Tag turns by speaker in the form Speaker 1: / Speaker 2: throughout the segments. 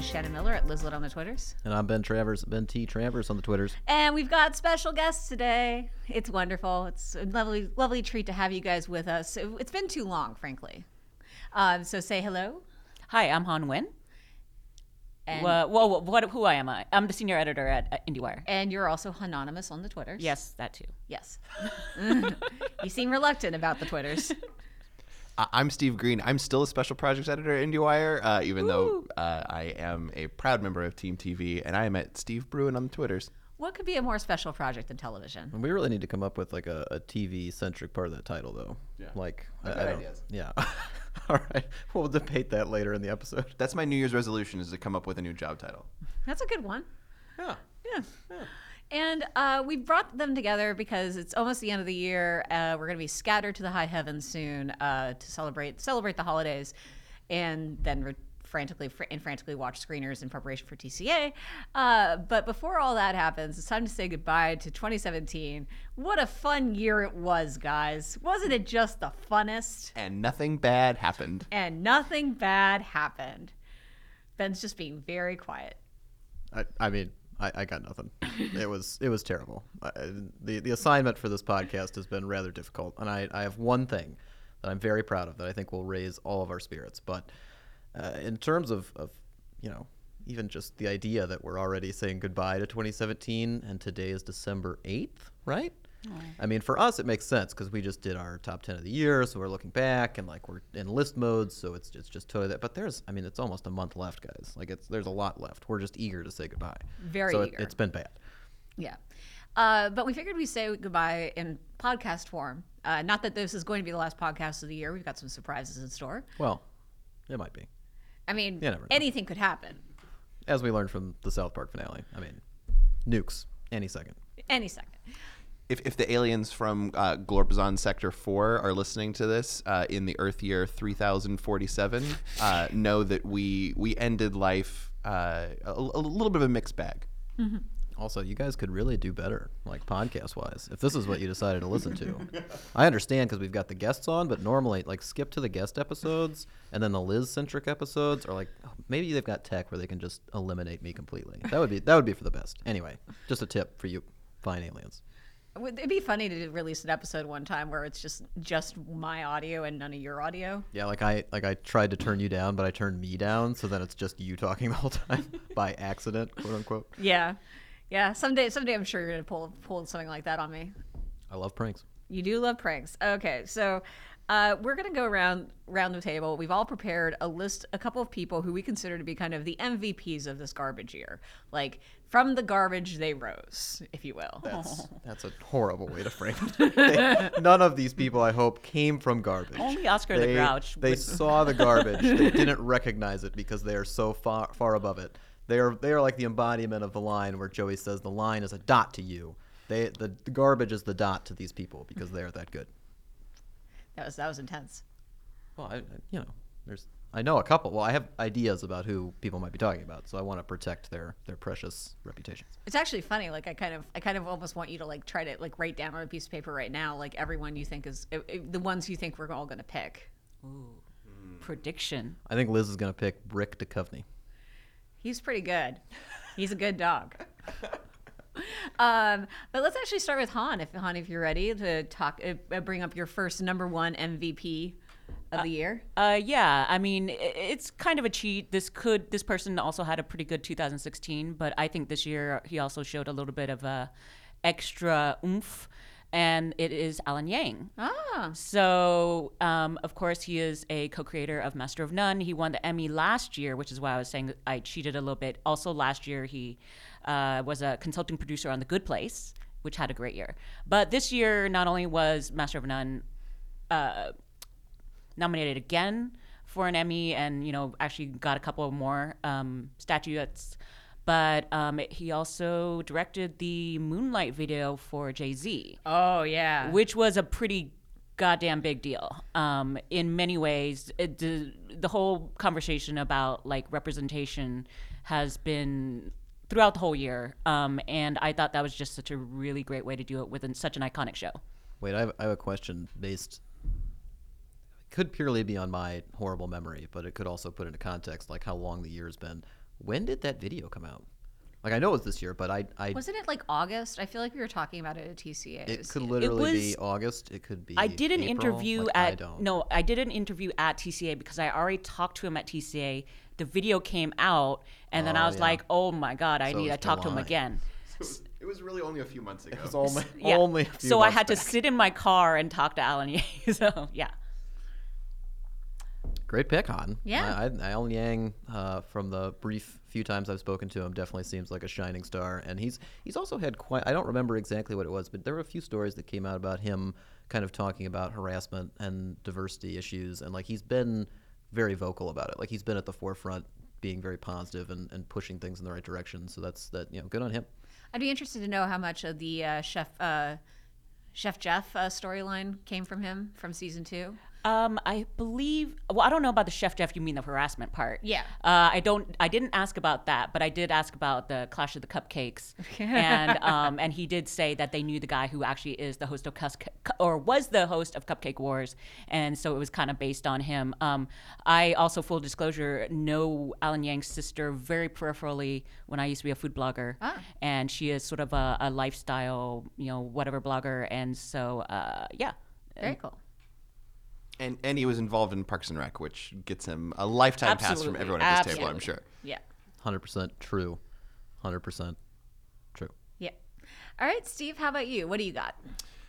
Speaker 1: Shannon Miller at Lizlet on the Twitters.
Speaker 2: And I'm Ben Travers, Ben T. Travers on the Twitters.
Speaker 1: And we've got special guests today. It's wonderful. It's a lovely, lovely treat to have you guys with us. It- It's been too long, frankly. Um, so say hello.
Speaker 3: Hi, I'm Hanh Nguyen.
Speaker 1: And,
Speaker 3: Well, well, what, who I am I? I'm the senior editor at uh, IndieWire.
Speaker 1: and you're also anonymous on the Twitters.
Speaker 3: Yes, that too.
Speaker 1: Yes. you seem reluctant about the Twitters.
Speaker 4: I- I'm Steve Greene. I'm still a special projects editor at IndieWire, uh, even though uh, I am a proud member of Team TV, and I am at Steve Bruin on the Twitters.
Speaker 1: What could be a more special project than television?
Speaker 2: We really need to come up with like a, a TV centric part of that title, though.
Speaker 4: Yeah.
Speaker 2: Like, I,
Speaker 4: I've
Speaker 2: I
Speaker 4: got
Speaker 2: don't-
Speaker 4: ideas.
Speaker 2: Yeah. All right. We'll debate that later in the episode.
Speaker 4: That's my New Year's resolution: is to come up with a new job title.
Speaker 1: That's a good one.
Speaker 2: Yeah.
Speaker 1: Yeah. yeah. And uh, we brought them together because it's almost the end of the year. Uh, we're going to be scattered to the high heavens soon uh, to celebrate celebrate the holidays, and then re- frantically fr- and frantically watch screeners in preparation for TCA. Uh, but before all that happens, it's time to say goodbye to 2017. What a fun year it was, guys! Wasn't it just the funnest?
Speaker 4: And nothing bad happened.
Speaker 1: And nothing bad happened. Ben's just being very quiet.
Speaker 2: I, I mean, I, I got nothing. it was it was terrible. I, I- the the assignment for this podcast has been rather difficult, and I, I have one thing that I'm very proud of that I think will raise all of our spirits. But uh, in terms of, of you know even just the idea that we're already saying goodbye to 2017, and today is December 8th, right? I mean, for us, it makes sense because we just did our top 10 of the year, so we're looking back and like we're in list mode, so it's it's just totally that. But there's, I mean, it's almost a month left, guys. Like it's there's a lot left. We're just eager to say goodbye.
Speaker 1: Very
Speaker 2: so
Speaker 1: eager.
Speaker 2: It, it's been bad.
Speaker 1: Yeah. Uh, but we figured we'd say goodbye in podcast form. Uh, not that this is going to be the last podcast of the year. We've got some surprises in store.
Speaker 2: Well, it might be,
Speaker 1: I mean,
Speaker 2: You know.
Speaker 1: anything could happen
Speaker 2: as we learned from the South Park finale. I mean, nukes any second.
Speaker 1: any second.
Speaker 4: If, if the aliens from uh, Glorpzon Sector 4 are listening to this uh, in the Earth year 3047, uh, know that we we ended life uh, a, a little bit of a mixed bag.
Speaker 2: Also, you guys could really do better, like podcast wise, if this is what you decided to listen to. I understand because we've got the guests on, but normally, like, skip to the guest episodes and then the Liz centric episodes, or like maybe they've got tech where they can just eliminate me completely. That would be that would be for the best. Anyway, just a tip for you, fine aliens.
Speaker 1: Would- It'd be funny to release an episode one time where it's just just my audio and none of your audio.
Speaker 2: Yeah, like I like I tried to turn you down, but I turned me down, so then it's just you talking the whole time by accident, quote unquote.
Speaker 1: Yeah, yeah. Someday, someday, I'm sure you're gonna pull pull something like that on me.
Speaker 2: I love pranks.
Speaker 1: You do love pranks. Okay, so uh, we're gonna go around round the table. We've all prepared a list, a couple of people who we consider to be kind of the MVPs of this garbage year. Like from the garbage they rose, if you will.
Speaker 2: That's that's a horrible way to frame it. They- none of these people, I hope, came from garbage.
Speaker 3: Only Oscar the
Speaker 2: they,
Speaker 3: Grouch
Speaker 2: They
Speaker 3: would-
Speaker 2: saw the garbage. they didn't recognize it because they are so far far above it. They are they are like the embodiment of the line where Joey says the line is a dot to you. They the, the garbage is the dot to these people because they are that good.
Speaker 1: That was that was intense.
Speaker 2: Well, I, I- you know, there's I know a couple. Well, I have ideas about who people might be talking about, so I want to protect their their precious reputations.
Speaker 1: It's actually funny. Like I kind of, I kind of almost want you to like try to like write down on a piece of paper right now, like everyone you think is uh, uh, the ones you think we're all gonna pick.
Speaker 3: Prediction.
Speaker 2: I think Liz is going to pick Rick Duchovny.
Speaker 1: He's pretty good. He's a good dog. um, but let's actually start with Han. If Han, if you're ready to talk, uh, bring up your first number one MVP of the year.
Speaker 3: Uh, yeah, I mean, it's kind of a cheat. This could, this person also had a pretty good 2016, but I think this year he also showed a little bit of a extra oomph, and it is Alan Yang.
Speaker 1: Ah,
Speaker 3: So, um, of course, he is a co-creator of Master of None. He won the Emmy last year, which is why I was saying I cheated a little bit. Also, last year he uh, was a consulting producer on The Good Place, which had a great year. But this year, not only was Master of None uh, nominated again for an Emmy, and you know, actually got a couple more um, statuettes. But um, he also directed the Moonlight video for Jay Z
Speaker 1: oh yeah.
Speaker 3: which was a pretty goddamn big deal um, in many ways it, the, the whole conversation about like representation has been throughout the whole year. Um, and I thought that was just such a really great way to do it within such an iconic show.
Speaker 2: Wait, I have, I have a question based. Could purely be on my horrible memory, but it could also put into context like how long the year's been. When did that video come out? Like I know it was this year, but I, I
Speaker 1: Wasn't it like August? I feel like we were talking about it at TCA.
Speaker 2: it could literally be
Speaker 3: was-
Speaker 2: August. It could be.
Speaker 3: I did an
Speaker 2: April.
Speaker 3: interview
Speaker 2: Like, I
Speaker 3: at
Speaker 2: don't.
Speaker 3: no, I did an interview at TCA because I already talked to him at TCA. The video came out, and then oh, I
Speaker 2: Oh,
Speaker 3: was
Speaker 2: yeah.
Speaker 3: like, "Oh my god, I
Speaker 2: So
Speaker 3: need to
Speaker 2: it's
Speaker 3: talk to him
Speaker 2: July.
Speaker 3: again."
Speaker 4: It was really only a few months ago.
Speaker 2: It's only,
Speaker 3: Yeah.
Speaker 2: only a few
Speaker 3: so I
Speaker 2: months
Speaker 3: had to
Speaker 2: back.
Speaker 3: sit in my car and talk to Alan Yang. so yeah,
Speaker 2: Great pick on.
Speaker 1: Yeah.
Speaker 2: I, I, Alan Yang, uh, from the brief few times I've spoken to him, definitely seems like a shining star. And he's he's also had quite. I don't remember exactly what it was, but there were a few stories that came out about him, kind of talking about harassment and diversity issues, and like he's been very vocal about it. Like he's been at the forefront, being very positive and, and pushing things in the right direction. So that's that. You know, good on him.
Speaker 1: I'd be interested to know how much of the uh, chef uh, Chef Jeff uh, storyline came from him from season two.
Speaker 3: Um, I believe. Well, I don't know about the chef Jeff. You mean the harassment part?
Speaker 1: Yeah.
Speaker 3: Uh, I don't. I didn't ask about that, but I did ask about the Clash of the Cupcakes, and um, and he did say that they knew the guy who actually is the host of Cus- or was the host of Cupcake Wars, and so it was kind of based on him. Um, I also, full disclosure, know Alan Yang's sister very peripherally when I used to be a food blogger,
Speaker 1: Ah.
Speaker 3: and she is sort of a, a lifestyle, you know, whatever blogger, and so uh, yeah.
Speaker 1: Very cool.
Speaker 4: And and he was involved in Parks and Rec, which gets him a lifetime pass from everyone at this table. I'm sure.
Speaker 1: Yeah.
Speaker 2: Hundred percent true. Hundred percent true.
Speaker 1: Yeah. All right, Steve. How about you? What do you got?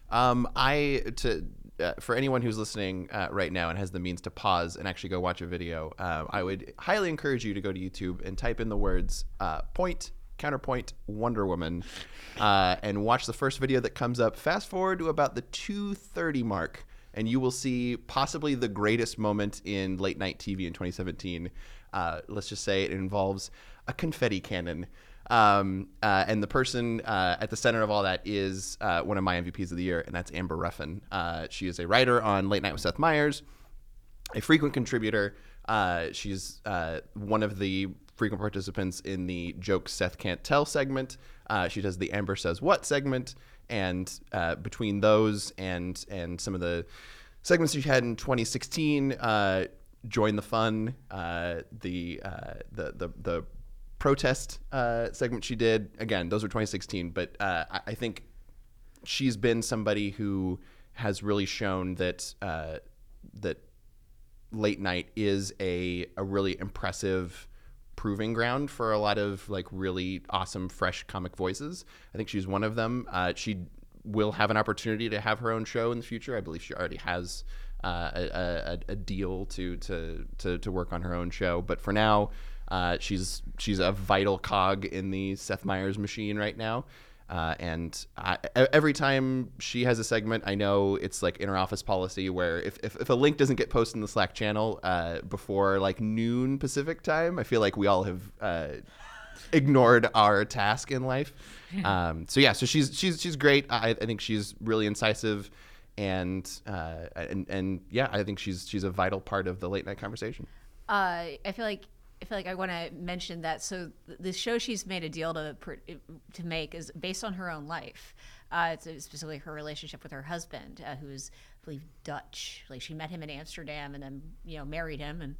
Speaker 4: Um, I to uh, for anyone who's listening uh, right now and has the means to pause and actually go watch a video, uh, I would highly encourage you to go to YouTube and type in the words uh, "point." Counterpoint Wonder Woman, uh, and watch the first video that comes up. Fast forward to about the 2:30 mark, and you will see possibly the greatest moment in late night TV in 2017. Uh, let's just say it involves a confetti cannon. Um, uh, and the person uh, at the center of all that is uh, one of my MVPs of the year, and that's Amber Ruffin. Uh, she is a writer on Late Night with Seth Meyers, a frequent contributor. Uh, she's one of the frequent participants in the Joke Seth Can't Tell segment. She does the Amber Says What segment. And uh, between those and and some of the segments she had in 2016, uh, Join the Fun, uh, the, uh, the, the, the protest uh, segment she did, again, those were 2016. But uh, I, I think she's been somebody who has really shown that that late night is a, a really impressive proving ground for a lot of like really awesome fresh comic voices. I think she's one of them. Uh, she will have an opportunity to have her own show in the future. I believe she already has uh, a, a, a deal to, to to to work on her own show. But for now uh, she's she's a vital cog in the seth meyers machine right now uh, and I, every time she has a segment, I know it's like inter office policy where if, if, if a link doesn't get posted in the Slack channel uh, before like noon Pacific time, I feel like we all have uh, ignored our task in life. Um, so yeah, so she's she's she's great. I, I think she's really incisive, and uh, and and yeah, I think she's she's a vital part of the late night conversation.
Speaker 1: Uh, I feel like I feel like I want to mention that. So the show she's made a deal to to make is based on her own life. Uh, it's specifically her relationship with her husband, uh, who is, I believe, Dutch. Like she met him in Amsterdam and then you know married him, and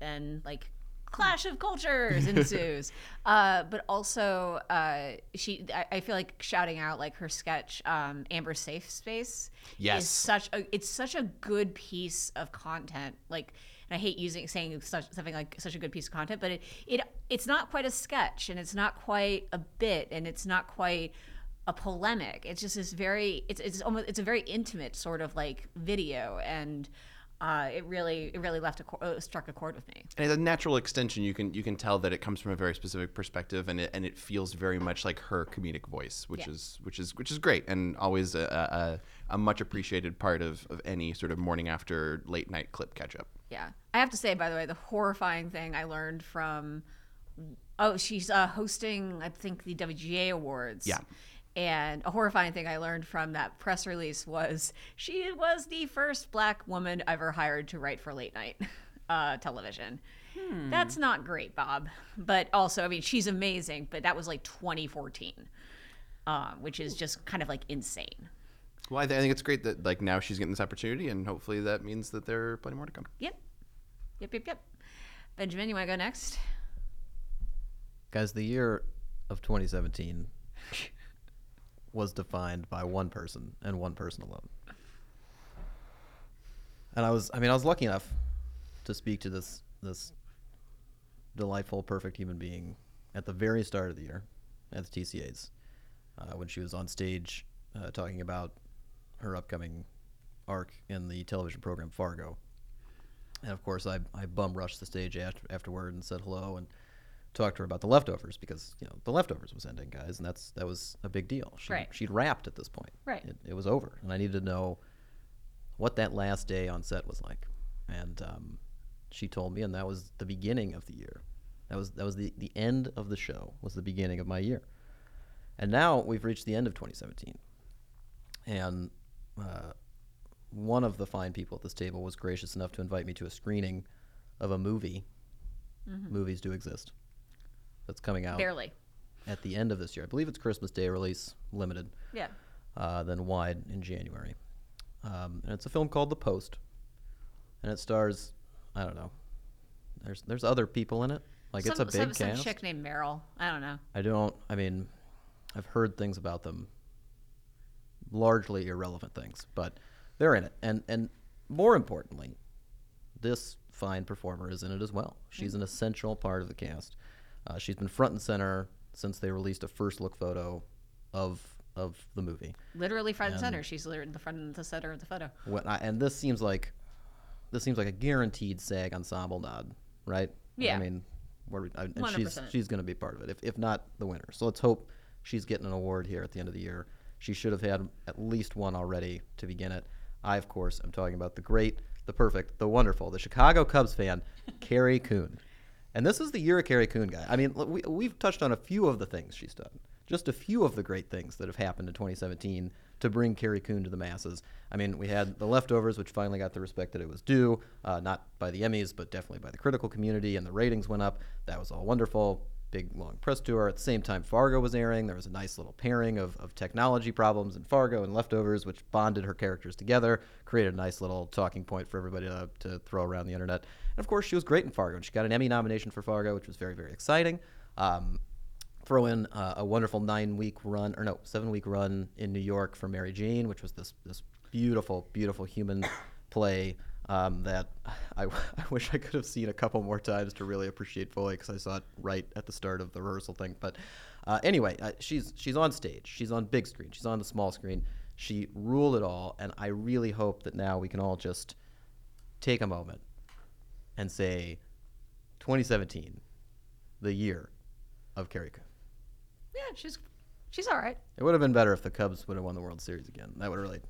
Speaker 1: then like clash of cultures ensues. uh, but also, uh, she I, I feel like shouting out like her sketch, um, Amber Safe Space.
Speaker 4: Yes.
Speaker 1: is such a it's such a good piece of content. Like, I hate using saying such something like such a good piece of content, but it it it's not quite a sketch, and it's not quite a bit, and it's not quite a polemic. It's just this very it's it's almost it's a very intimate sort of like video, and uh, it really it really left a uh, struck a chord with me.
Speaker 4: And as a natural extension, you can you can tell that it comes from a very specific perspective, and it and it feels very much like her comedic voice, which
Speaker 1: Yeah.
Speaker 4: is which is which is great, and always a, a, a much appreciated part of, of any sort of morning after late night clip catch up.
Speaker 1: Yeah. I have to say, by the way, the horrifying thing I learned from oh, she's uh, hosting, I think, the WGA Awards.
Speaker 4: Yeah.
Speaker 1: And a horrifying thing I learned from that press release was she was the first black woman ever hired to write for late night uh, television. That's not great, Bob. But also, I mean, she's amazing, but that was like 2014, uh, which is just kind of like insane.
Speaker 4: Well, I, th- I think it's great that like now she's getting this opportunity, and hopefully that means that there are plenty more to come.
Speaker 1: Yep. Yep, yep, yep. Benjamin, you want to go next?
Speaker 2: Guys, the year of 2017 was defined by one person and one person alone. And I was, I mean, I was lucky enough to speak to this this delightful, perfect human being at the very start of the year at the TCAs uh, when she was on stage uh, talking about her upcoming arc in the television program Fargo. And of course, I, I bum rushed the stage after, afterward and said hello and talked to her about the leftovers because you know the leftovers was ending, guys, and that's that was a big deal. She,
Speaker 1: Right.
Speaker 2: She'd wrapped at this point.
Speaker 1: Right.
Speaker 2: It, it was over, and I needed to know what that last day on set was like. And um, she told me, and that was the beginning of the year. That was that was the the end of the show. Was the beginning of my year. And now we've reached the end of 2017, and uh, one of the fine people at this table was gracious enough to invite me to a screening of a movie. Movies do exist. That's coming out
Speaker 1: Barely.
Speaker 2: at the end of this year. I believe it's Christmas Day release, limited,
Speaker 1: Yeah.
Speaker 2: uh, then wide in January. Um, and it's a film called The Post, and it stars, I don't know, there's there's other people in it. Like it's a big
Speaker 1: some, some chick named Meryl. I don't know.
Speaker 2: I don't. I mean, I've heard things about them, largely irrelevant things, but they're in it, and and more importantly, this fine performer is in it as well. She's an essential part of the cast. Uh, she's been front and center since they released a first look photo of of the movie.
Speaker 1: Literally front and center. She's literally the front and the center of the photo.
Speaker 2: When I, and this seems like this seems like a guaranteed SAG ensemble nod, right?
Speaker 1: Yeah.
Speaker 2: I mean, where we, I, and she's
Speaker 1: 100%.
Speaker 2: she's going to be part of it, if if not the winner. So let's hope she's getting an award here at the end of the year. She should have had at least one already to begin it. I, of course, am talking about the great, the perfect, the wonderful, the Chicago Cubs fan, Carrie Coon. And this is the year of Carrie Coon, guy. I mean, we, we've touched on a few of the things she's done, just a few of the great things that have happened in 2017 to bring Carrie Coon to the masses. I mean, we had The Leftovers, which finally got the respect that it was due, uh, not by the Emmys, but definitely by the critical community, and the ratings went up. That was all wonderful. Big, long press tour. At the same time, Fargo was airing. There was a nice little pairing of, of technology problems in Fargo and Leftovers, which bonded her characters together, created a nice little talking point for everybody to, to throw around the internet. And of course, she was great in Fargo. and She got an Emmy nomination for Fargo, which was very, very exciting. Um, throw in uh, a wonderful nine week run or no seven week run in New York for Mary Jane, which was this this beautiful beautiful human play um, that I, I wish I could have seen a couple more times to really appreciate fully because I saw it right at the start of the rehearsal thing. But uh, anyway, uh, she's she's on stage, she's on big screen, she's on the small screen. She ruled it all, and I really hope that now we can all just take a moment and say 2017, the year of Carrie Coon.
Speaker 1: Yeah, she's she's all right.
Speaker 2: It would have been better if the Cubs would have won the World Series again. That would have really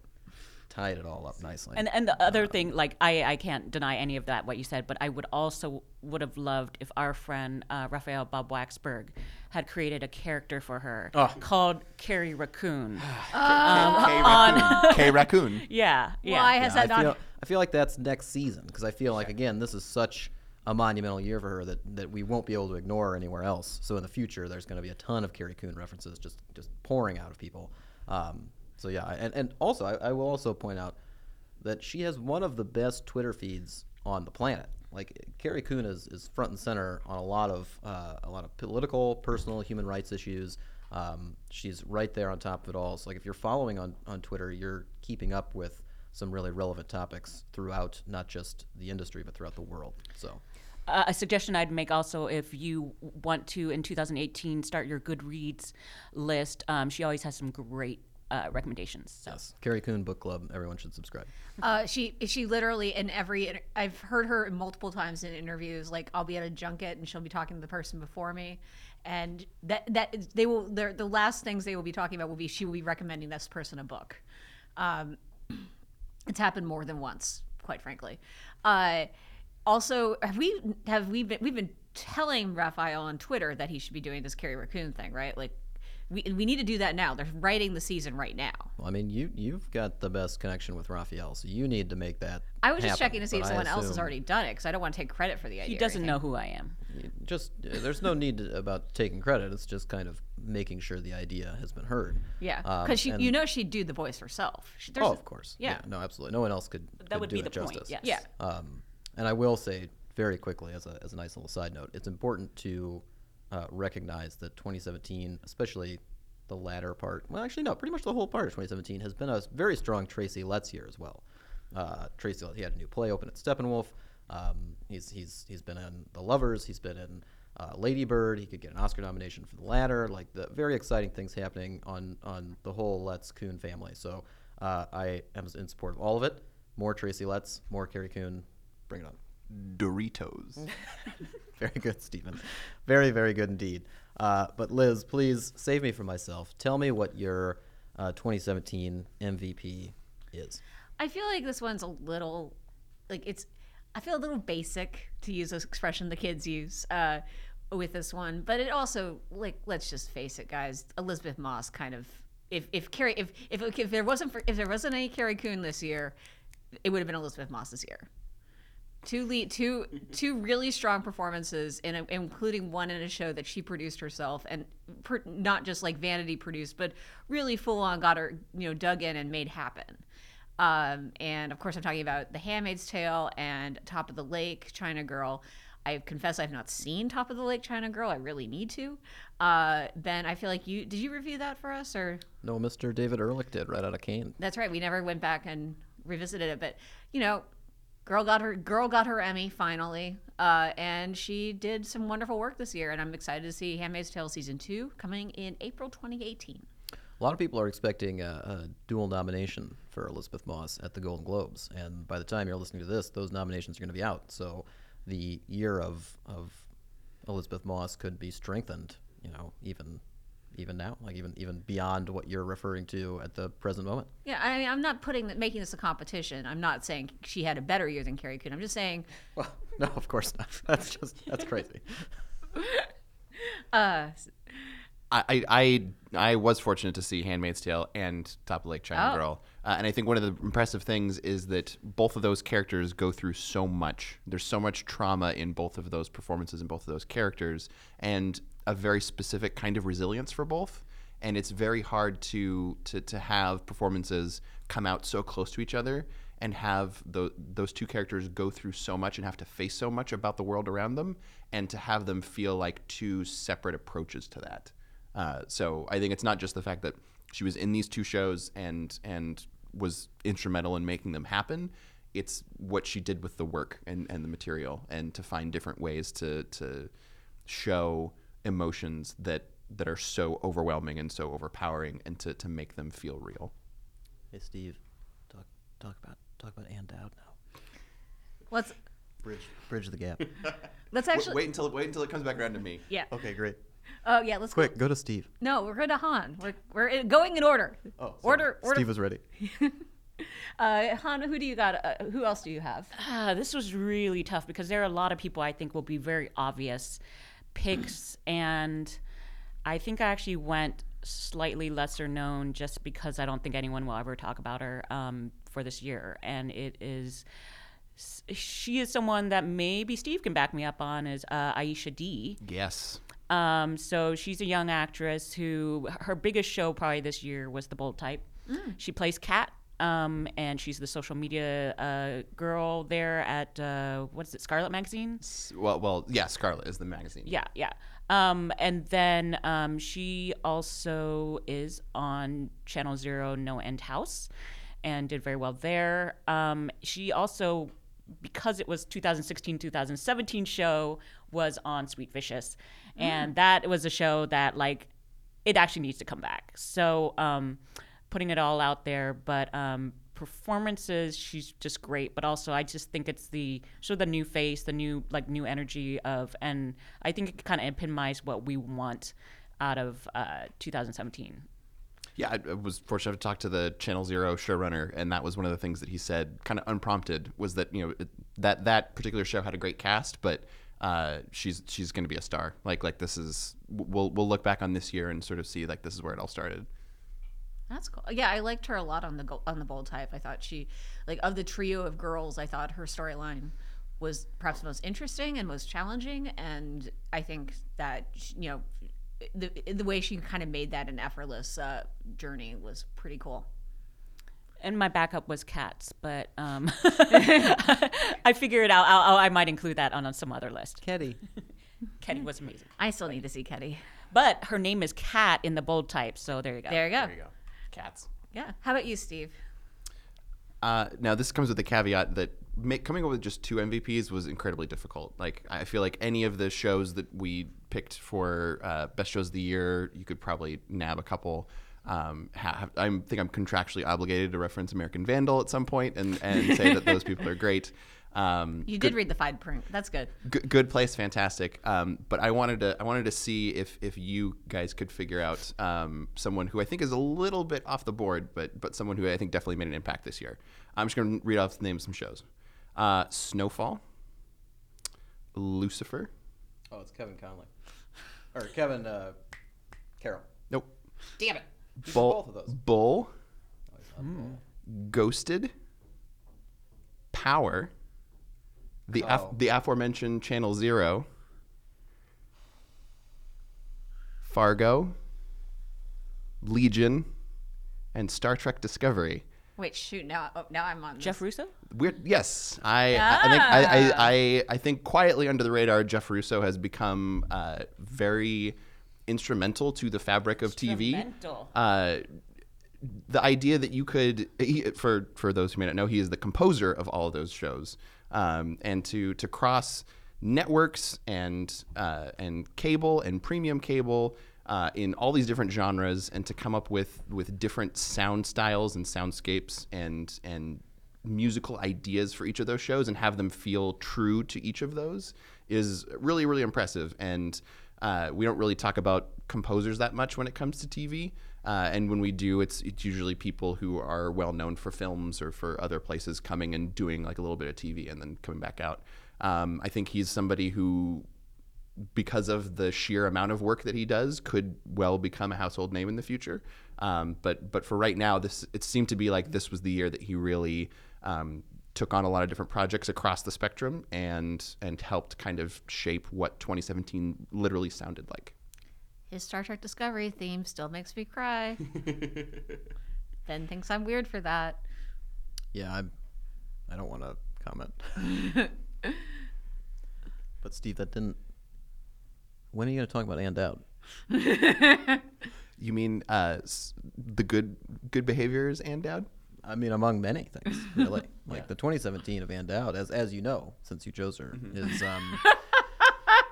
Speaker 2: tied it all up nicely.
Speaker 3: And and the other thing, like I, I can't deny any of that what you said, but I would also would have loved if our friend uh, Raphael Bob Waksberg had created a character for her
Speaker 2: Oh.
Speaker 3: called Carrie Raccoon.
Speaker 4: K raccoon. K raccoon.
Speaker 3: yeah, yeah.
Speaker 1: Why has
Speaker 2: Yeah,
Speaker 1: that
Speaker 2: I
Speaker 1: not?
Speaker 2: feel, I feel like that's next season because I feel like again this is such a monumental year for her that, that we won't be able to ignore anywhere else. So in the future, there's going to be a ton of Carrie Coon references just just pouring out of people. Um, so yeah, and and also I, I will also point out that she has one of the best Twitter feeds on the planet. Like Carrie Coon is, is front and center on a lot of uh, a lot of political, personal, human rights issues. Um, she's right there on top of it all. So like if you're following on, on Twitter, you're keeping up with some really relevant topics throughout not just the industry but throughout the world. So
Speaker 3: Uh, a suggestion I'd make also if you want to in 2018 start your Goodreads list, um, she always has some great uh, recommendations. So.
Speaker 2: yes, Carrie Coon Book Club. Everyone should subscribe.
Speaker 1: Uh, she she literally in every inter- I've heard her multiple times in interviews. Like I'll be at a junket and she'll be talking to the person before me, and that that is- they will they're- the last things they will be talking about will be she will be recommending this person a book. Um, it's happened more than once, quite frankly. Uh, also, have we have we been we've been telling Raphael on Twitter that he should be doing this Carrie Raccoon thing, right? Like we we need to do that now. They're writing the season right now.
Speaker 2: Well, I mean, you you've got the best connection with Raphael, so you need to make that.
Speaker 1: I was just
Speaker 2: happen,
Speaker 1: checking to see if someone else has already done it because I don't want to take credit for the idea.
Speaker 3: He doesn't know who I am.
Speaker 2: you Just uh, there's no need to, about taking credit. It's just kind of making sure the idea has been heard.
Speaker 1: Yeah,
Speaker 2: Um,
Speaker 1: because
Speaker 2: and-
Speaker 1: you know she'd do the voice herself. She,
Speaker 2: Oh, of course.
Speaker 1: Yeah.
Speaker 2: No, absolutely. No one else could.
Speaker 3: That
Speaker 2: could
Speaker 3: would
Speaker 2: do
Speaker 3: be
Speaker 2: it
Speaker 3: the point.
Speaker 2: justice.
Speaker 3: Yes.
Speaker 1: Yeah.
Speaker 2: Um, and I will say very quickly, as a, as a nice little side note, it's important to uh, recognize that 2017, especially the latter part, well, actually, no, pretty much the whole part of 2017 has been a very strong Tracy Letts year as well. Uh, Tracy, he had a new play open at Steppenwolf. Um, he's, he's, he's been in The Lovers. He's been in uh, Lady Bird. He could get an Oscar nomination for the latter. Like, the very exciting things happening on, on the whole Letts Coon family. So uh, I am in support of all of it. More Tracy Letts, more Carrie Coon. Bring it on.
Speaker 4: Doritos.
Speaker 2: Very good, Stephen. Very, very good indeed. Uh, but Liz, please save me from myself. Tell me what your uh, 2017 MVP is.
Speaker 1: I feel like this one's a little, like it's. I feel a little basic to use this expression the kids use uh, with this one, but it also like let's just face it, guys. Elisabeth Moss kind of. If if Carrie if if, if there wasn't for, if there wasn't any Carrie Coon this year, it would have been Elisabeth Moss this year. Two lead, two two really strong performances, in a, including one in a show that she produced herself, and per, not just like vanity produced, but really full on got her you know dug in and made happen. Um, and of course, I'm talking about The Handmaid's Tale and Top of the Lake, China Girl. I confess I've not seen Top of the Lake, China Girl. I really need to. Uh, ben, I feel like you did you review that for us or?
Speaker 2: No, Mr. David Ehrlich did right out of Cannes.
Speaker 1: That's right. We never went back and revisited it, but you know, girl got her girl got her Emmy finally, uh, and she did some wonderful work this year. And I'm excited to see *Handmaid's Tale* season two coming in April 2018.
Speaker 2: A lot of people are expecting a, a dual nomination for Elisabeth Moss at the Golden Globes, and by the time you're listening to this, those nominations are going to be out. So the year of of Elisabeth Moss could be strengthened, you know, even even now, like even even beyond what you're referring to at the present moment.
Speaker 1: Yeah, I mean, I'm not putting making this a competition. I'm not saying she had a better year than Carrie Coon. I'm just saying,
Speaker 2: Well, no, of course not. That's just that's crazy.
Speaker 1: uh,
Speaker 4: I, I I I was fortunate to see *Handmaid's Tale* and *Top of Lake China
Speaker 1: Oh.
Speaker 4: Girl*, uh, and I think one of the impressive things is that both of those characters go through so much. There's so much trauma in both of those performances and both of those characters, and a very specific kind of resilience for both. And it's very hard to to to have performances come out so close to each other and have tho- those two characters go through so much and have to face so much about the world around them, and to have them feel like two separate approaches to that. Uh, so I think it's not just the fact that she was in these two shows and and was instrumental in making them happen. It's what she did with the work and, and the material, and to find different ways to to show emotions that that are so overwhelming and so overpowering, and to, to make them feel real.
Speaker 2: Hey, Steve, talk talk about talk about Ann Dowd now.
Speaker 1: let's
Speaker 2: Bridge bridge the gap.
Speaker 1: let's actually.
Speaker 4: wait until wait until it comes back around to me.
Speaker 1: Yeah.
Speaker 2: okay, great.
Speaker 1: Oh yeah. Let's
Speaker 2: Quick, go to Steve.
Speaker 1: No, we're going to Han. We're we're going in order.
Speaker 2: Oh, sorry.
Speaker 1: order order.
Speaker 2: Steve was ready.
Speaker 1: Uh, Han, who do you got? Uh, who else do you have?
Speaker 3: Ah, this was really tough because there are a lot of people I think will be very obvious picks, and I think I actually went slightly lesser known just because I don't think anyone will ever talk about her um, for this year, and it is. She is someone that maybe Steve can back me up on is uh, Aisha Dee.
Speaker 4: Yes.
Speaker 3: Um, so she's a young actress who her biggest show probably this year was The Bold Type. She plays Kat, um, and she's the social media uh, girl there at uh, what is it, Scarlet Magazine?
Speaker 4: S- Well, well, yeah. Scarlet is the magazine.
Speaker 3: Yeah, yeah. Um, and then um, she also is on Channel Zero No End House and did very well there. Um, she also, because it was 2016 2017 show, was on Sweet Vicious. And that was a show that, like, it actually needs to come back. So, um, putting it all out there, but um, performances, she's just great. But also, I just think it's the sort of the new face, the new like new energy of, and I think it kind of epitomized what we want out of uh, 2017.
Speaker 4: Yeah, I, was fortunate to talk to the Channel Zero showrunner, and that was one of the things that he said, kind of unprompted, was that you know it, that that particular show had a great cast, but uh, she's she's going to be a star. Like like this is we'll we'll look back on this year and sort of see like this is where it all started.
Speaker 1: That's cool. Yeah, I liked her a lot on the on the bold type. I thought she, like, of the trio of girls, I thought her storyline was perhaps the most interesting and most challenging. And I think that sh- you know, the the way she kind of made that an effortless uh, journey was pretty cool.
Speaker 3: And my backup was cats, but um, I figured it out I'll, I'll, I might include that on some other list.
Speaker 2: Kedi.
Speaker 3: Kedi was amazing,
Speaker 1: I still need to see Kedi.
Speaker 3: but her name is Cat in the bold type, so there you go.
Speaker 1: There you go.
Speaker 4: There you go. Cats.
Speaker 1: Yeah. How about you, Steve?
Speaker 4: Uh, now this comes with the caveat that make, coming up with just two MVPs was incredibly difficult. Like I feel like any of the shows that we picked for uh, best shows of the year, you could probably nab a couple. Um, have, I think I'm contractually obligated to reference American Vandal at some point and, and say that those people are great. Um,
Speaker 1: You
Speaker 4: good-
Speaker 1: did read the fine print. That's good.
Speaker 4: good, good place, fantastic. Um, but I wanted to I wanted to see if if you guys could figure out um, someone who I think is a little bit off the board, but but someone who I think definitely made an impact this year. I'm just going to read off the names of some shows: uh, Snowfall, Lucifer.
Speaker 2: Oh, it's Kevin Conley. Or Kevin uh, Carroll.
Speaker 4: Nope.
Speaker 1: Damn it.
Speaker 4: Bull.
Speaker 2: both of those.
Speaker 4: Bull.
Speaker 2: Oh, he's not Bull.
Speaker 4: Ghosted. Power. The af-
Speaker 2: Oh.
Speaker 4: the aforementioned Channel Zero. Fargo. Legion. And Star Trek Discovery.
Speaker 1: Wait, shoot. Now, oh, now I'm on.
Speaker 3: Jeff
Speaker 1: this.
Speaker 3: Russo?
Speaker 4: Weird. Yes, I. I- I think. I,
Speaker 1: Ah.
Speaker 4: I, I. I think quietly under the radar, Jeff Russo has become uh, very instrumental to the fabric of TV.
Speaker 3: Instrumental.
Speaker 4: Uh, the idea that you could, he, for for those who may not know, he is the composer of all of those shows, um, and to to cross networks and uh, and cable and premium cable uh, in all these different genres, and to come up with with different sound styles and soundscapes and and musical ideas for each of those shows and have them feel true to each of those is really really impressive and uh, we don't really talk about composers that much when it comes to TV. Uh, and when we do, it's it's usually people who are well known for films or for other places coming and doing like a little bit of TV and then coming back out. Um, I think he's somebody who, because of the sheer amount of work that he does, could well become a household name in the future. Um, but but for right now, this it seemed to be like this was the year that he really um, took on a lot of different projects across the spectrum and and helped kind of shape what 2017 literally sounded like.
Speaker 1: His Star Trek Discovery theme still makes me cry. ben thinks I'm weird for that.
Speaker 2: Yeah, I, I don't want to comment. but Steve, that didn't. When are you going to talk about Ann Dowd?
Speaker 4: You mean uh, the good good behaviors and dad?
Speaker 2: I mean, among many things, really. Like the 2017 of Ann Dowd, as as you know, since you chose her, is um,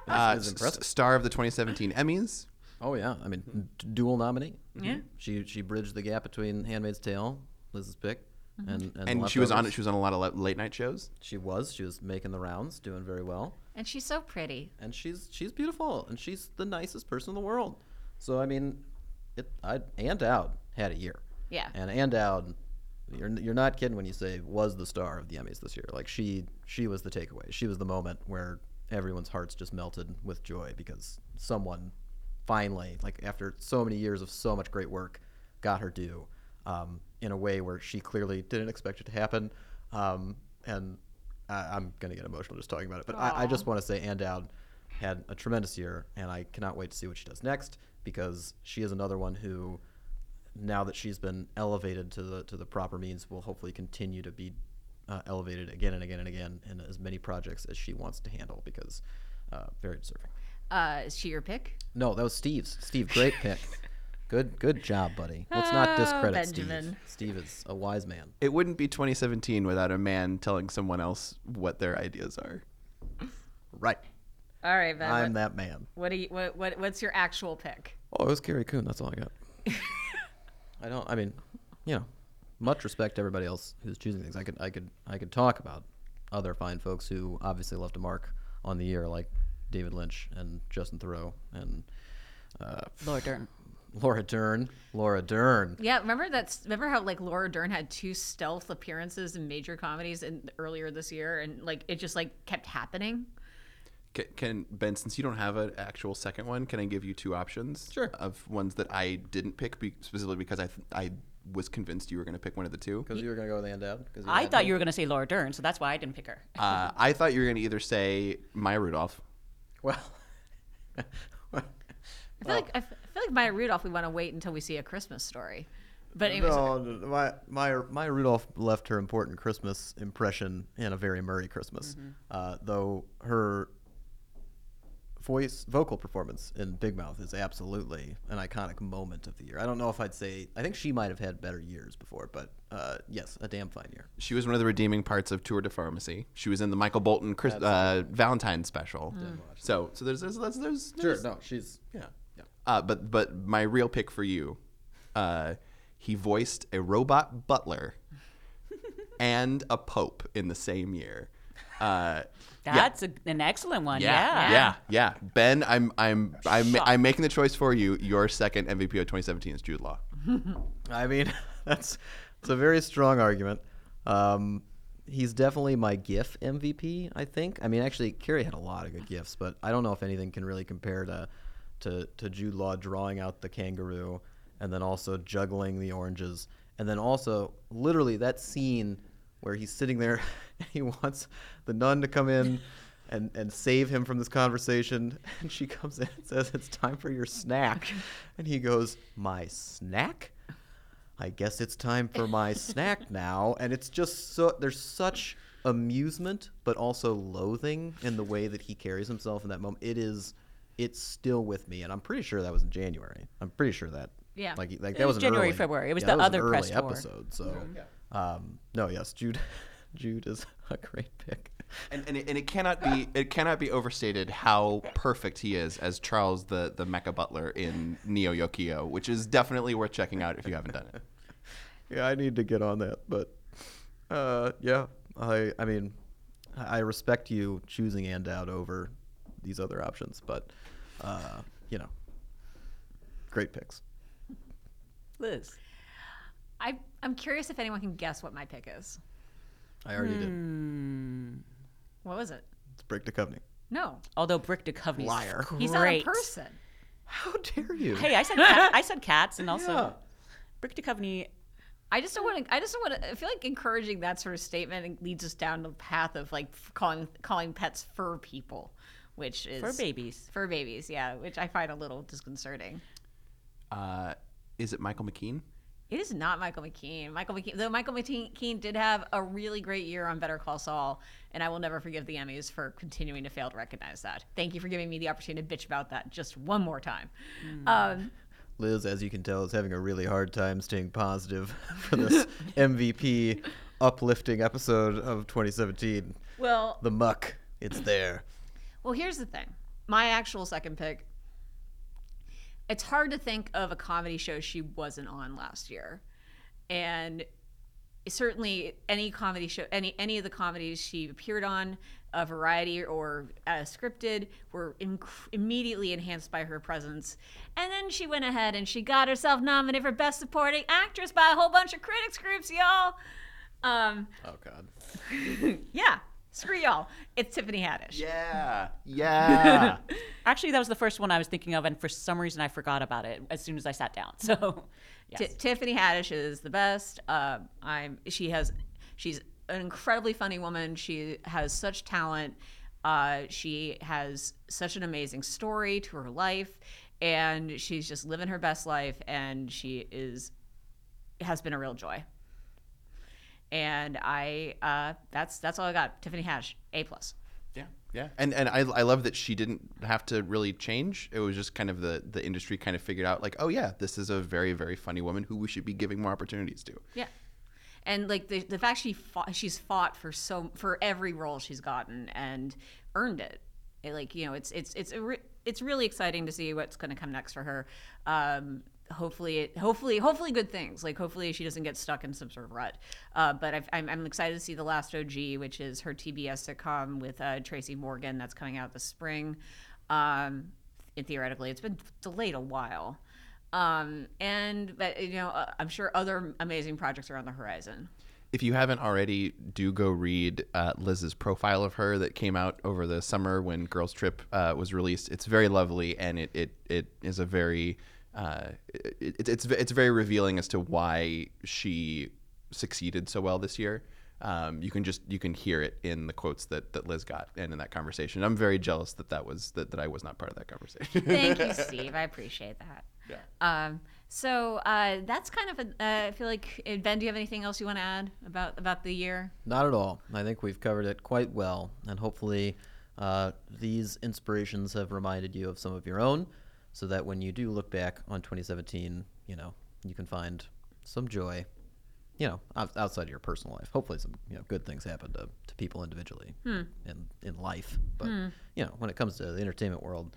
Speaker 4: Uh,
Speaker 2: is
Speaker 4: s- star of the 2017 Emmys.
Speaker 2: Oh yeah, I mean, hmm. d- dual nominee.
Speaker 1: Yeah. Hmm.
Speaker 2: She she bridged the gap between *Handmaid's Tale*, Liz's pick, mm-hmm. and
Speaker 4: and,
Speaker 2: And
Speaker 4: she was on
Speaker 2: Leftovers.
Speaker 4: She was on a lot of la- late night shows.
Speaker 2: She was. She was making the rounds, doing very well,
Speaker 1: And she's so pretty.
Speaker 2: and she's she's beautiful, and she's the nicest person in the world. So I mean, it. I Ann Dowd had a year.
Speaker 1: Yeah.
Speaker 2: And Ann Dowd, you're you're not kidding when you say was the star of the Emmys this year. Like she she was the takeaway. She was the moment where everyone's hearts just melted with joy because someone finally, like after so many years of so much great work, got her due um, in a way where she clearly didn't expect it to happen. Um, and I, I'm gonna get emotional just talking about it. But I, I just want to say Ann Dowd had a tremendous year, and I cannot wait to see what she does next because she is another one who now that she's been elevated to the to the proper means, will hopefully continue to be uh, elevated again and again and again in as many projects as she wants to handle because uh, very deserving.
Speaker 1: Uh, is she your pick?
Speaker 2: No, that was Steve's. Steve, great pick. Good good job, buddy. Let's not discredit
Speaker 1: Benjamin.
Speaker 2: Steve. Steve is a wise man.
Speaker 4: It wouldn't be 2017 without a man telling someone else what their ideas are.
Speaker 2: Right.
Speaker 1: All right, Ben.
Speaker 2: I'm
Speaker 1: what,
Speaker 2: that man.
Speaker 1: what do you what, what what's your actual pick?
Speaker 2: Oh, it was Carrie Coon. That's all I got. I don't. I mean, you know, much respect to everybody else who's choosing things. I could, I could, I could talk about other fine folks who obviously left a mark on the year, like David Lynch and Justin Theroux and uh,
Speaker 3: Laura Dern.
Speaker 2: Laura Dern. Laura Dern.
Speaker 1: Yeah, remember that's remember how like Laura Dern had two stealth appearances in major comedies in earlier this year, and like it just like kept happening.
Speaker 4: Can, can Ben, since you don't have an actual second one, can I give you two options?
Speaker 2: Sure.
Speaker 4: Of ones that I didn't pick be, specifically because I th- I was convinced you were going to pick one of the two.
Speaker 2: Because you were gonna go with Ann Dowd. 'Cause
Speaker 3: I thought
Speaker 2: him.
Speaker 3: you were going to say Laura Dern, so that's why I didn't pick her.
Speaker 4: Uh, I thought you were going to either say Maya Rudolph.
Speaker 2: Well.
Speaker 1: I feel like I f- I feel like Maya Rudolph. We want to wait until we see a Christmas story. But anyways,
Speaker 2: no, no, my my Maya Rudolph left her important Christmas impression in a very Murray Christmas,
Speaker 1: Mm-hmm.
Speaker 2: uh, though her voice vocal performance in Big Mouth is absolutely an iconic moment of the year. I don't know if I'd say I think she might have had better years before, but uh, yes, a damn fine year.
Speaker 4: She was one of the redeeming parts of Tour de Pharmacy. She was in the Michael Bolton Chris, uh, Valentine special. So so there's there's there's, there's,
Speaker 2: Sure,
Speaker 4: there's
Speaker 2: no, she's
Speaker 4: yeah.
Speaker 2: Yeah.
Speaker 4: Uh, but but my real pick for you, uh, he voiced a robot butler and a pope in the same year. Uh, yeah.
Speaker 3: That's a, an excellent one.
Speaker 4: Yeah,
Speaker 3: Yeah.
Speaker 4: yeah, yeah. Ben, I'm, I'm, I'm,
Speaker 3: Shocked.
Speaker 4: I'm making the choice for you. Your second MVP of 2017 is Jude Law.
Speaker 2: I mean, that's it's a very strong argument. Um, he's definitely my GIF MVP. I think. I mean, actually, Carrie had a lot of good gifts, but I don't know if anything can really compare to to to Jude Law drawing out the kangaroo and then also juggling the oranges, and then also literally that scene where he's sitting there and he wants the nun to come in. And, and save him from this conversation. And she comes in and says, It's time for your snack. And he goes, My snack? I guess it's time for my snack now. And it's just so there's such amusement, but also loathing in the way that he carries himself in that moment. It is, it's still with me, and I'm pretty sure that was in January. I'm pretty sure that.
Speaker 1: Yeah.
Speaker 2: Like, like
Speaker 3: It
Speaker 2: that
Speaker 3: was
Speaker 2: was,
Speaker 3: January,
Speaker 2: early-
Speaker 3: February. It was
Speaker 2: yeah,
Speaker 3: the
Speaker 2: that
Speaker 3: other
Speaker 2: an
Speaker 3: press
Speaker 2: early
Speaker 3: tour.
Speaker 2: episode. So, um, no, yes, Jude, Jude is a great pick.
Speaker 4: And, and, it, and it cannot be it cannot be overstated how perfect he is as Charles the the Mecha Butler in Neo Yokio, which is definitely worth checking out if you haven't done it.
Speaker 2: Yeah, I need to get on that, but uh, yeah, I I mean, I I respect you choosing Ann Dowd over these other options, but uh, you know, great picks.
Speaker 3: Liz.
Speaker 1: I I'm curious if anyone can guess what my pick is.
Speaker 2: I already did.
Speaker 1: What was it?
Speaker 2: It's Brick the Covenant.
Speaker 1: No,
Speaker 3: Although Brick DeCoveney's
Speaker 2: Liar.
Speaker 3: great.
Speaker 1: he's not a person.
Speaker 2: How dare you?
Speaker 3: Hey, I said cat, I said cats, and also
Speaker 2: Yeah.
Speaker 3: Brick DeCoveney.
Speaker 1: I just don't want to. I just don't want to. I feel like encouraging that sort of statement leads us down the path of like calling calling pets fur people, which is
Speaker 3: For babies.
Speaker 1: Fur babies, yeah, which I find a little disconcerting.
Speaker 4: Uh, is it Michael McKean?
Speaker 1: It is not Michael McKean. Michael McKean, though Michael McKean did have a really great year on Better Call Saul, and I will never forgive the Emmys for continuing to fail to recognize that. Thank you for giving me the opportunity to bitch about that just one more time. Um,
Speaker 2: Liz, as you can tell, is having a really hard time staying positive for this MVP uplifting episode of 2017.
Speaker 1: well,
Speaker 2: The muck, it's there.
Speaker 1: Well, here's the thing. My actual second pick. It's hard to think of a comedy show she wasn't on last year, and certainly any comedy show, any any of the comedies she appeared on, a variety or uh, scripted, were inc- immediately enhanced by her presence. And then she went ahead and she got herself nominated for Best Supporting Actress by a whole bunch of critics groups, y'all. Um,
Speaker 2: Oh God.
Speaker 1: yeah, screw y'all. It's Tiffany Haddish.
Speaker 4: Yeah, yeah.
Speaker 3: Actually, that was the first one I was thinking of, and for some reason I forgot about it as soon as I sat down. So, yes.
Speaker 1: Ti- Tiffany Haddish is the best. Uh, I'm. She has. She's an incredibly funny woman. She has such talent. Uh, she has such an amazing story to her life, and she's just living her best life. And she is has been a real joy. And I. Uh, that's that's all I got. Tiffany Haddish, A plus.
Speaker 4: Yeah, yeah, and and I, I love that she didn't have to really change. It was just kind of the the industry kind of figured out like, oh yeah, this is a very very funny woman who we should be giving more opportunities to.
Speaker 1: Yeah. And like the the fact she fought, she's fought for so for every role she's gotten and earned it. It, like you know, it's it's it's a re- it's really exciting to see what's going to come next for her. Um, hopefully, it, hopefully, hopefully, good things. Like hopefully, she doesn't get stuck in some sort of rut. Uh, but I'm I'm excited to see the last OG, which is her TBS sitcom with uh, Tracy Morgan that's coming out this spring. Um, theoretically, it's been delayed a while. Um, and but you know, uh, I'm sure other amazing projects are on the horizon.
Speaker 4: if you haven't already, do go read uh, Liz's profile of her that came out over the summer when Girls Trip uh, was released. It's very lovely, and it it, it is a very uh, it, it's it's very revealing as to why she succeeded so well this year. Um, you can just you can hear it in the quotes that, that Liz got and in that conversation. I'm very jealous that that was that, that I was not part of that conversation.
Speaker 1: Thank you, Steve. I appreciate that.
Speaker 4: Yeah.
Speaker 1: Um, so uh, that's kind of a. Uh, I feel like uh, Ben. Do you have anything else you want to add about about the year?
Speaker 2: Not at all. I think we've covered it quite well, and hopefully, uh, these inspirations have reminded you of some of your own, so that when you do look back on 2017, you know you can find some joy. You know, outside of your personal life. Hopefully, some you know good things happen to, to people individually in in life. But you know, when it comes to the entertainment world,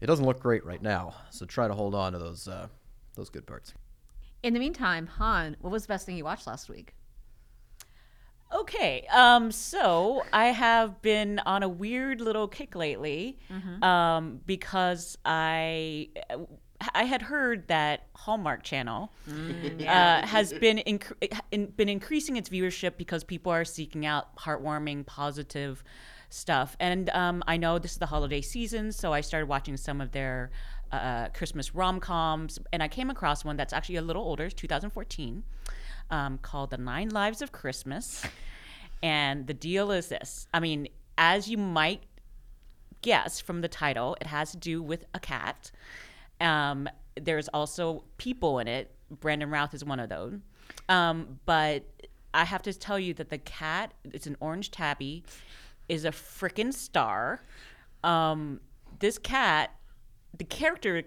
Speaker 2: it doesn't look great right now. So try to hold on to those uh, those good parts.
Speaker 1: In the meantime, Hanh, what was the best thing you watched last week?
Speaker 3: Okay, um, so I have been on a weird little kick lately, um, because I I had heard that Hallmark Channel uh, has been inc- in, been increasing its viewership because people are seeking out heartwarming, positive stuff, and um, I know this is the holiday season, so I started watching some of their uh, Christmas rom coms, and I came across one that's actually a little older, it's 2014 um, called The Nine Lives of Christmas. And the deal is this I mean, as you might guess from the title, it has to do with a cat. Um, there's also people in it. Brandon Routh is one of those. Um, but I have to tell you that the cat, it's an orange tabby, is a freaking star. Um, this cat, the character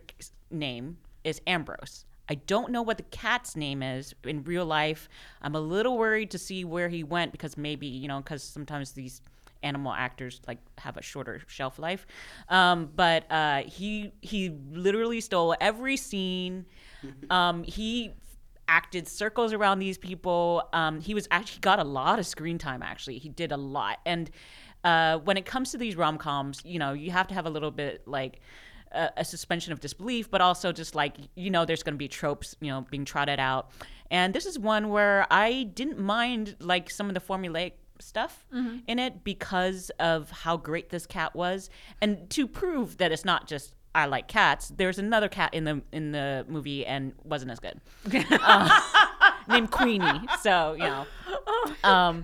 Speaker 3: name is Ambrose. I don't know what the cat's name is in real life. I'm a little worried to see where he went because maybe, you know, because sometimes these animal actors like have a shorter shelf life. Um, but uh, he he literally stole every scene. Um, he acted circles around these people. Um, he was actually he got a lot of screen time. Actually, he did a lot. And uh, when it comes to these rom coms, you know, you have to have a little bit like a, a suspension of disbelief, but also just like you know, there's going to be tropes, you know, being trotted out. And this is one where I didn't mind like some of the formulaic stuff in it because of how great this cat was, and to prove that it's not just I like cats. There's another cat in the in the movie and wasn't as good, uh, named Queenie. So you know, um,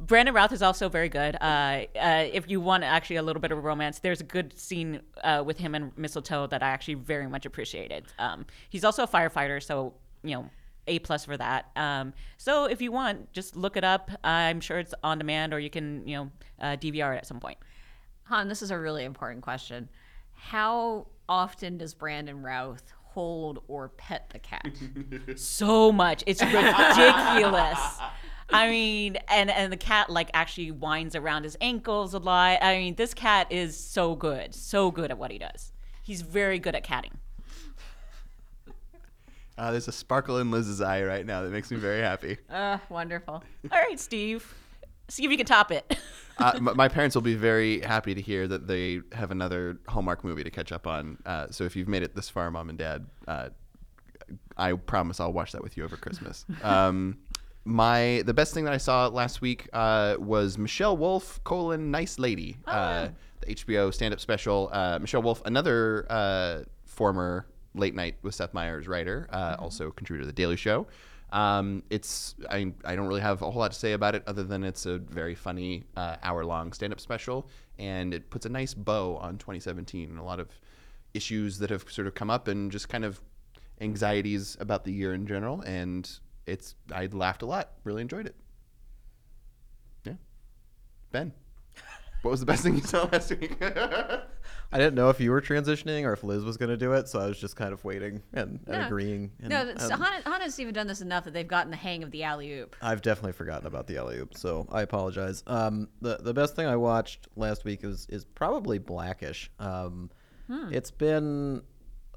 Speaker 3: Brandon Routh is also very good. Uh, uh, if you want actually a little bit of romance, there's a good scene uh, with him and Mistletoe that I actually very much appreciated. Um, he's also a firefighter, so you know. A plus for that. Um, so if you want, just look it up. I'm sure it's on demand, or you can, you know, uh, DVR it at some point.
Speaker 1: Hanh, this is a really important question. How often does Brandon Routh hold or pet the cat?
Speaker 3: so much. It's ridiculous. I mean, and and the cat like actually winds around his ankles a lot. I mean, this cat is so good, so good at what he does. He's very good at catting.
Speaker 4: Uh, there's a sparkle in Liz's eye right now that makes me very happy.
Speaker 1: uh, wonderful.
Speaker 3: All right, Steve. See if you can top it.
Speaker 4: Uh, my parents will be very happy to hear that they have another Hallmark movie to catch up on. Uh, so if you've made it this far, mom and dad, uh, I promise I'll watch that with you over Christmas. Um, my the best thing that I saw last week uh, was Michelle Wolf colon Nice Lady, uh, the HBO stand up special. Uh, Michelle Wolf, another uh, former late night with Seth Meyers writer, uh, also contributor to the Daily Show. Um, it's I, I don't really have a whole lot to say about it other than it's a very funny uh, hour long stand up special and it puts a nice bow on 2017 and a lot of issues that have sort of come up and just kind of anxieties about the year in general and it's I laughed a lot really enjoyed it. Yeah. Ben what was the best thing you saw last week
Speaker 2: I didn't know if you were transitioning or if Liz was going to do it, so I was just kind of waiting and, and
Speaker 1: No.
Speaker 2: agreeing. And,
Speaker 1: No,
Speaker 2: and
Speaker 1: Hanh, Hanh and Steve have done this enough that they've gotten the hang of the alley oop.
Speaker 2: I've definitely forgotten about the alley oop, so I apologize. Um, the the best thing I watched last week is is probably Blackish. Um, It's been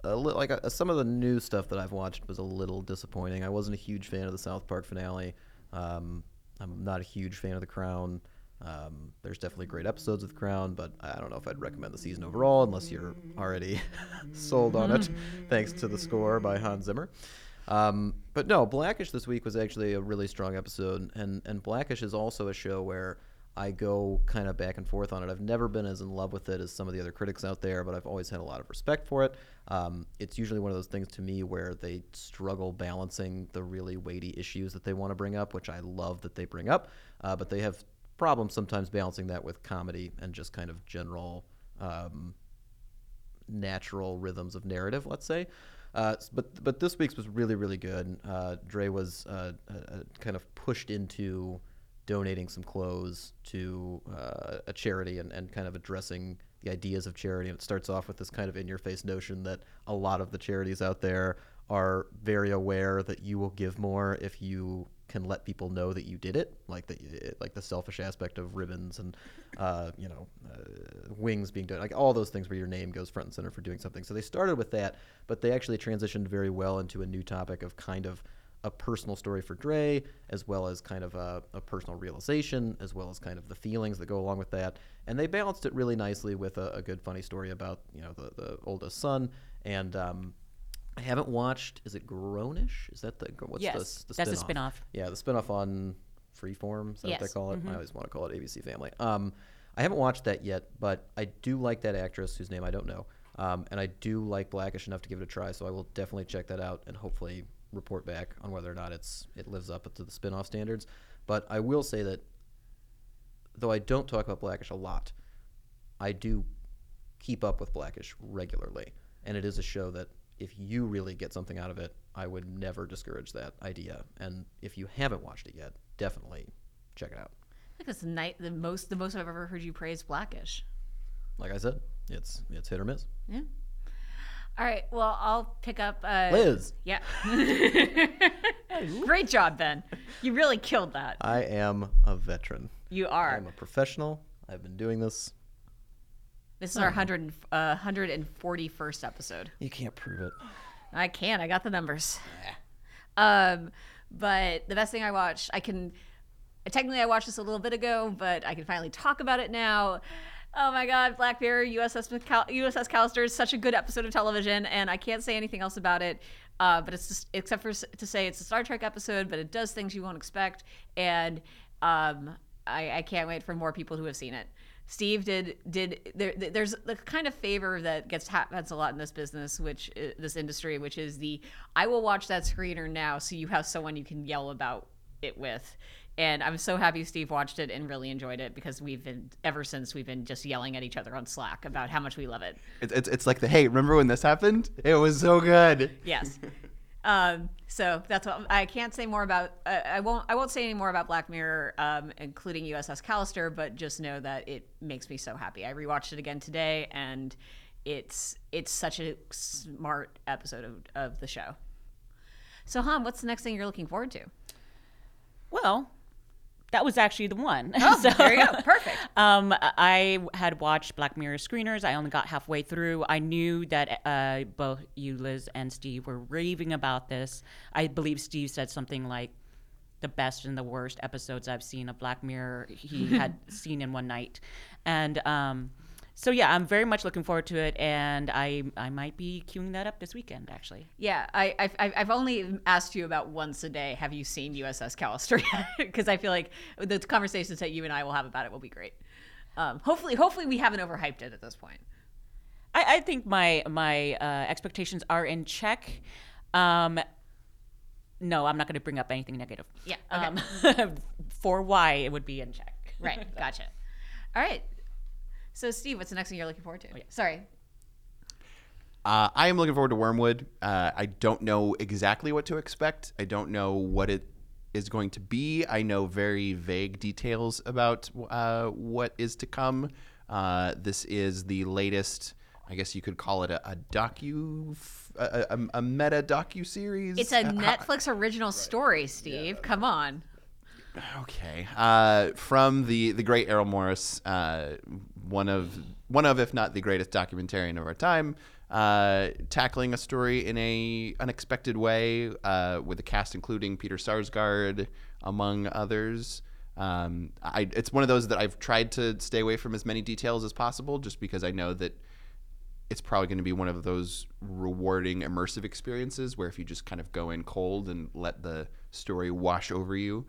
Speaker 2: a li- like uh some of the new stuff that I've watched was a little disappointing. I wasn't a huge fan of the South Park finale. Um, I'm not a huge fan of The Crown. Um, there's definitely great episodes of The Crown, but I don't know if I'd recommend the season overall unless you're already sold on it, thanks to the score by Hans Zimmer. Um, but no, Blackish this week was actually a really strong episode, and and Blackish is also a show where I go kind of back and forth on it. I've never been as in love with it as some of the other critics out there, but I've always had a lot of respect for it. Um, it's usually one of those things to me where they struggle balancing the really weighty issues that they want to bring up, which I love that they bring up, uh, but they have problems sometimes balancing that with comedy and just kind of general. Um, natural rhythms of narrative, let's say. Uh, but but this week's was really really good. Uh, Dre was uh, uh, uh, kind of pushed into donating some clothes to uh, a charity and, and kind of addressing the ideas of charity. And it starts off with this kind of in your face notion that a lot of the charities out there are very aware that you will give more if you can let people know that you did it, like the like the selfish aspect of ribbons and uh, you know uh, wings being done, like all those things where your name goes front and center for doing something. So they started with that, but they actually transitioned very well into a new topic of kind of a personal story for Dre, as well as kind of a, a personal realization, as well as kind of the feelings that go along with that. And they balanced it really nicely with a, a good, funny story about you know the, the oldest son. And um, I haven't watched. Is it Grownish? Is that the what's
Speaker 3: Yes,
Speaker 2: the, the
Speaker 3: that's the
Speaker 2: spin-off?
Speaker 3: spin-off.
Speaker 2: Yeah, the spinoff on Freeform. Is that what they call it? I always want to call it ABC Family. Um, I haven't watched that yet, but I do like that actress whose name I don't know. Um, and I do like Blackish enough to give it a try, so I will definitely check that out and hopefully report back on whether or not it's it lives up to the spin-off standards. But I will say that though I don't talk about Blackish a lot, I do keep up with Blackish regularly, and it is a show that if you really get something out of it, I would never discourage that idea. And if you haven't watched it yet, definitely check it out.
Speaker 1: I think that's the night the most the most I've ever heard you praise Blackish.
Speaker 2: Like I said, it's it's hit or miss.
Speaker 1: Yeah. All right. Well, I'll pick up. Uh,
Speaker 2: Liz,
Speaker 1: Yeah. Great job, Ben. You really killed that.
Speaker 2: I am a veteran.
Speaker 1: You are.
Speaker 2: I'm a professional. I've been doing this.
Speaker 1: This is our 100, uh, 141st episode.
Speaker 2: You can't prove it.
Speaker 1: I can. I got the numbers. Um, but the best thing I watched, I can. Technically, I watched this a little bit ago, but I can finally talk about it now. Oh my God, Black Mirror, USS McCal- USS Callister is such a good episode of television, and I can't say anything else about it. Uh, but it's just, except for to say it's a Star Trek episode, but it does things you won't expect, and um, I, I can't wait for more people who have seen it. Steve did did there, there's the kind of favor that gets happens a lot in this business, which uh, this industry, which is the I will watch that screener now, so you have someone you can yell about it with. And I'm so happy Steve watched it and really enjoyed it because we've been ever since we've been just yelling at each other on Slack about how much we love it.
Speaker 4: It's, it's, it's like the hey, remember when this happened? It was so good.
Speaker 1: Yes. um, so that's what I can't say more about. Uh, I won't. I won't say any more about Black Mirror, um, including USS Callister. But just know that it makes me so happy. I rewatched it again today, and it's it's such a smart episode of, of the show. So, Hanh, what's the next thing you're looking forward to?
Speaker 3: Well, that was actually the one.
Speaker 1: Oh,
Speaker 3: So-
Speaker 1: there you go. Perfect.
Speaker 3: Um, I had watched Black Mirror screeners. I only got halfway through. I knew that uh, both you, Liz, and Steve were raving about this. I believe Steve said something like the best and the worst episodes I've seen of Black Mirror he had seen in one night, and um, so yeah, I'm very much looking forward to it, and I I might be queuing that up this weekend actually.
Speaker 1: Yeah, I, I've, I've I've only asked you about once a day. Have you seen USS Callister? Because I feel like the conversations that you and I will have about it will be great. Um, hopefully, hopefully we haven't overhyped it at this point.
Speaker 3: I, I think my my uh, expectations are in check. Um, no, I'm not going to bring up anything negative.
Speaker 1: Yeah, okay.
Speaker 3: Um, for why it would be in check.
Speaker 1: Right, gotcha. All right. So, Steve, what's the next thing you're looking forward to? Sorry.
Speaker 4: Uh, I am looking forward to Wormwood. Uh, I don't know exactly what to expect. I don't know what it is going to be. I know very vague details about uh, what is to come. Uh, this is the latest. I guess you could call it a, a docu, a, a, a meta docu series.
Speaker 1: It's a Netflix original story, Steve. Come on.
Speaker 4: Okay. Uh, from the the great Errol Morris, uh, one of one of if not the greatest documentarian of our time, uh, tackling a story in a unexpected way uh, with a cast including Peter Sarsgaard among others. Um, I, it's one of those that I've tried to stay away from as many details as possible, just because I know that it's probably going to be one of those rewarding immersive experiences where if you just kind of go in cold and let the story wash over you,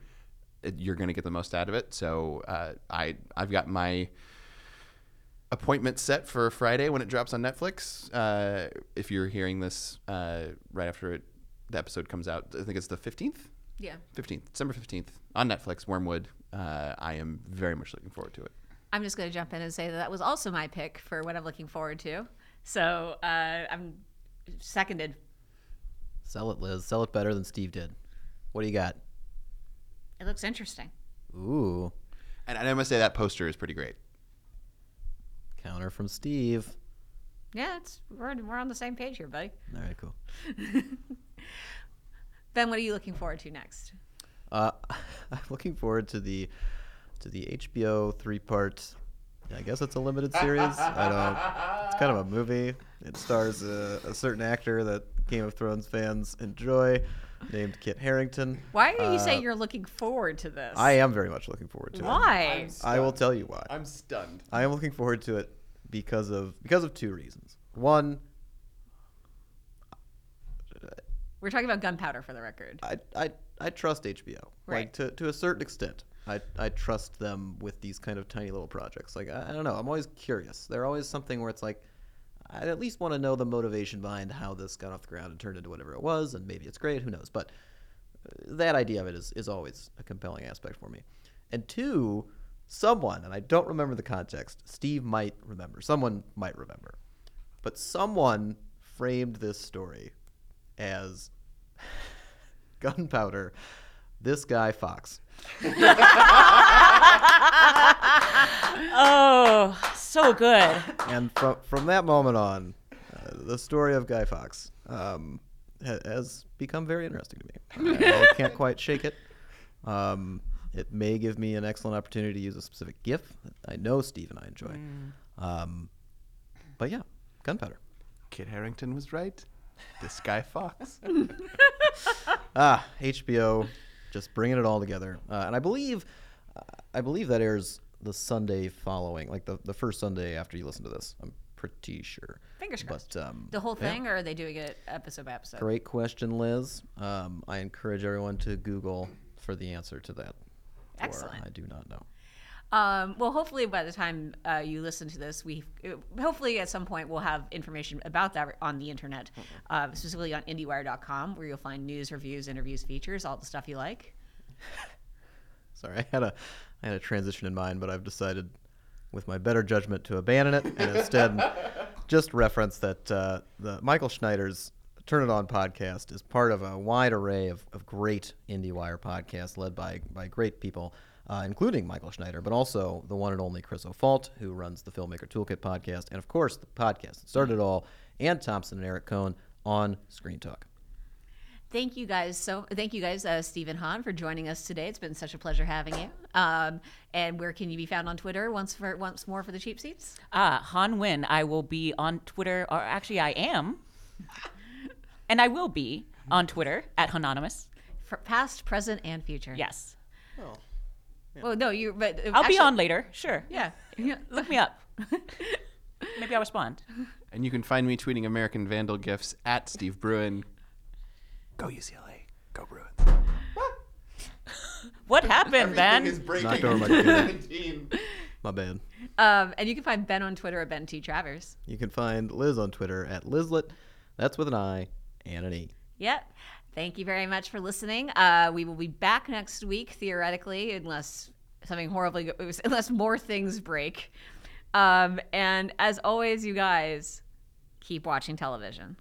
Speaker 4: you're going to get the most out of it. So uh, I I've got my appointment set for Friday when it drops on Netflix. Uh, if you're hearing this uh, right after it, the episode comes out, I think it's the 15th.
Speaker 1: Yeah.
Speaker 4: 15th, December 15th on Netflix, Wormwood. Uh, I am very much looking forward to it.
Speaker 1: I'm just going to jump in and say that that was also my pick for what I'm looking forward to. So uh, I'm seconded.
Speaker 2: Sell it, Liz. Sell it better than Steve did. What do you got?
Speaker 1: It looks interesting.
Speaker 2: Ooh,
Speaker 4: And, and I must say that poster is pretty great.
Speaker 2: Counter from Steve.
Speaker 1: Yeah, it's we're, we're on the same page here, buddy.
Speaker 2: All right, cool.
Speaker 1: Ben, what are you looking forward to next?
Speaker 2: Uh, I'm looking forward to the to the HBO three part. I guess it's a limited series. I don't. It's kind of a movie. It stars a, a certain actor that Game of Thrones fans enjoy, named Kit Harington.
Speaker 1: Why are you
Speaker 2: Uh,
Speaker 1: saying you're looking forward to this?
Speaker 2: I am very much looking forward to it.
Speaker 1: Why?
Speaker 2: I will tell you why.
Speaker 4: I'm stunned.
Speaker 2: I am looking forward to it because of because of two reasons. One,
Speaker 1: We're talking about gunpowder for the record.
Speaker 2: I I, I trust HBO.
Speaker 1: Right.
Speaker 2: Like to, to a certain extent. I, I trust them with these kind of tiny little projects. Like I, I don't know. I'm always curious. They're always something where it's like I at least want to know the motivation behind how this got off the ground and turned into whatever it was, and maybe it's great. Who knows? But uh, that idea of it is, is always a compelling aspect for me. And two, someone, and I don't remember the context. Steve might remember. Someone might remember. But someone framed this story as gunpowder. This guy Fox.
Speaker 3: Oh, so good.
Speaker 2: and from from that moment on, uh, the story of Guy Fawkes um, ha- has become very interesting to me. I, I can't quite shake it. Um, it may give me an excellent opportunity to use a specific GIF that I know Steve and I enjoy. Um, but yeah, gunpowder.
Speaker 4: Kit Harington was right. This guy Fox.
Speaker 2: Ah, HBO, just bringing it all together. Uh, and I believe, uh, I believe that airs the Sunday following, like the, the first Sunday after you listen to this. I'm pretty sure.
Speaker 1: Fingers crossed.
Speaker 2: But um,
Speaker 1: The whole
Speaker 2: yeah.
Speaker 1: thing, or are they doing it episode by episode?
Speaker 2: Great question, Liz. Um, I encourage everyone to Google for the answer to that.
Speaker 1: Excellent.
Speaker 2: I do not know.
Speaker 1: Um, well, hopefully by the time uh, you listen to this, we hopefully at some point we'll have information about that on the internet, uh, specifically on IndieWire.com, where you'll find news, reviews, interviews, features, all the stuff you like.
Speaker 2: Sorry, I had a I had a transition in mind, but I've decided, with my better judgment, to abandon it and instead just reference that uh, the Michael Schneider's Turn It On podcast is part of a wide array of, of great IndieWire podcasts led by by great people, uh, including Michael Schneider, but also the one and only Chris O'Falt, who runs the Filmmaker Toolkit podcast, and of course the podcast that started it all, Anne Thompson and Eric Kohn on Screen Talk.
Speaker 1: Thank you guys so thank you guys, uh, Stephen Hanh, for joining us today. It's been such a pleasure having you. Um, and where can you be found on Twitter once for once more for the cheap seats?
Speaker 3: Ah, Hanh Nguyen. I will be on Twitter, or actually, I am. And I will be on Twitter at Anonymous.
Speaker 1: For past, present, and future.
Speaker 3: Yes.
Speaker 1: Well, no, you. But uh,
Speaker 3: I'll be on later. Sure.
Speaker 1: Yeah. yeah.
Speaker 3: Look me up. Maybe I'll respond.
Speaker 4: and you can find me tweeting American Vandal gifs at Steve Bruin. Go UCLA. Go Bruins.
Speaker 3: What happened, Ben?
Speaker 2: Knocked over my computer. My bad.
Speaker 1: Um, and you can find Ben on Twitter at Ben T Travers.
Speaker 2: You can find Liz on Twitter at Lizlet. That's with an I and an.
Speaker 1: Yep. Thank you very much for listening. Uh, we will be back next week, theoretically, unless something horribly, go- unless more things break. Um, and as always, you guys, keep watching television.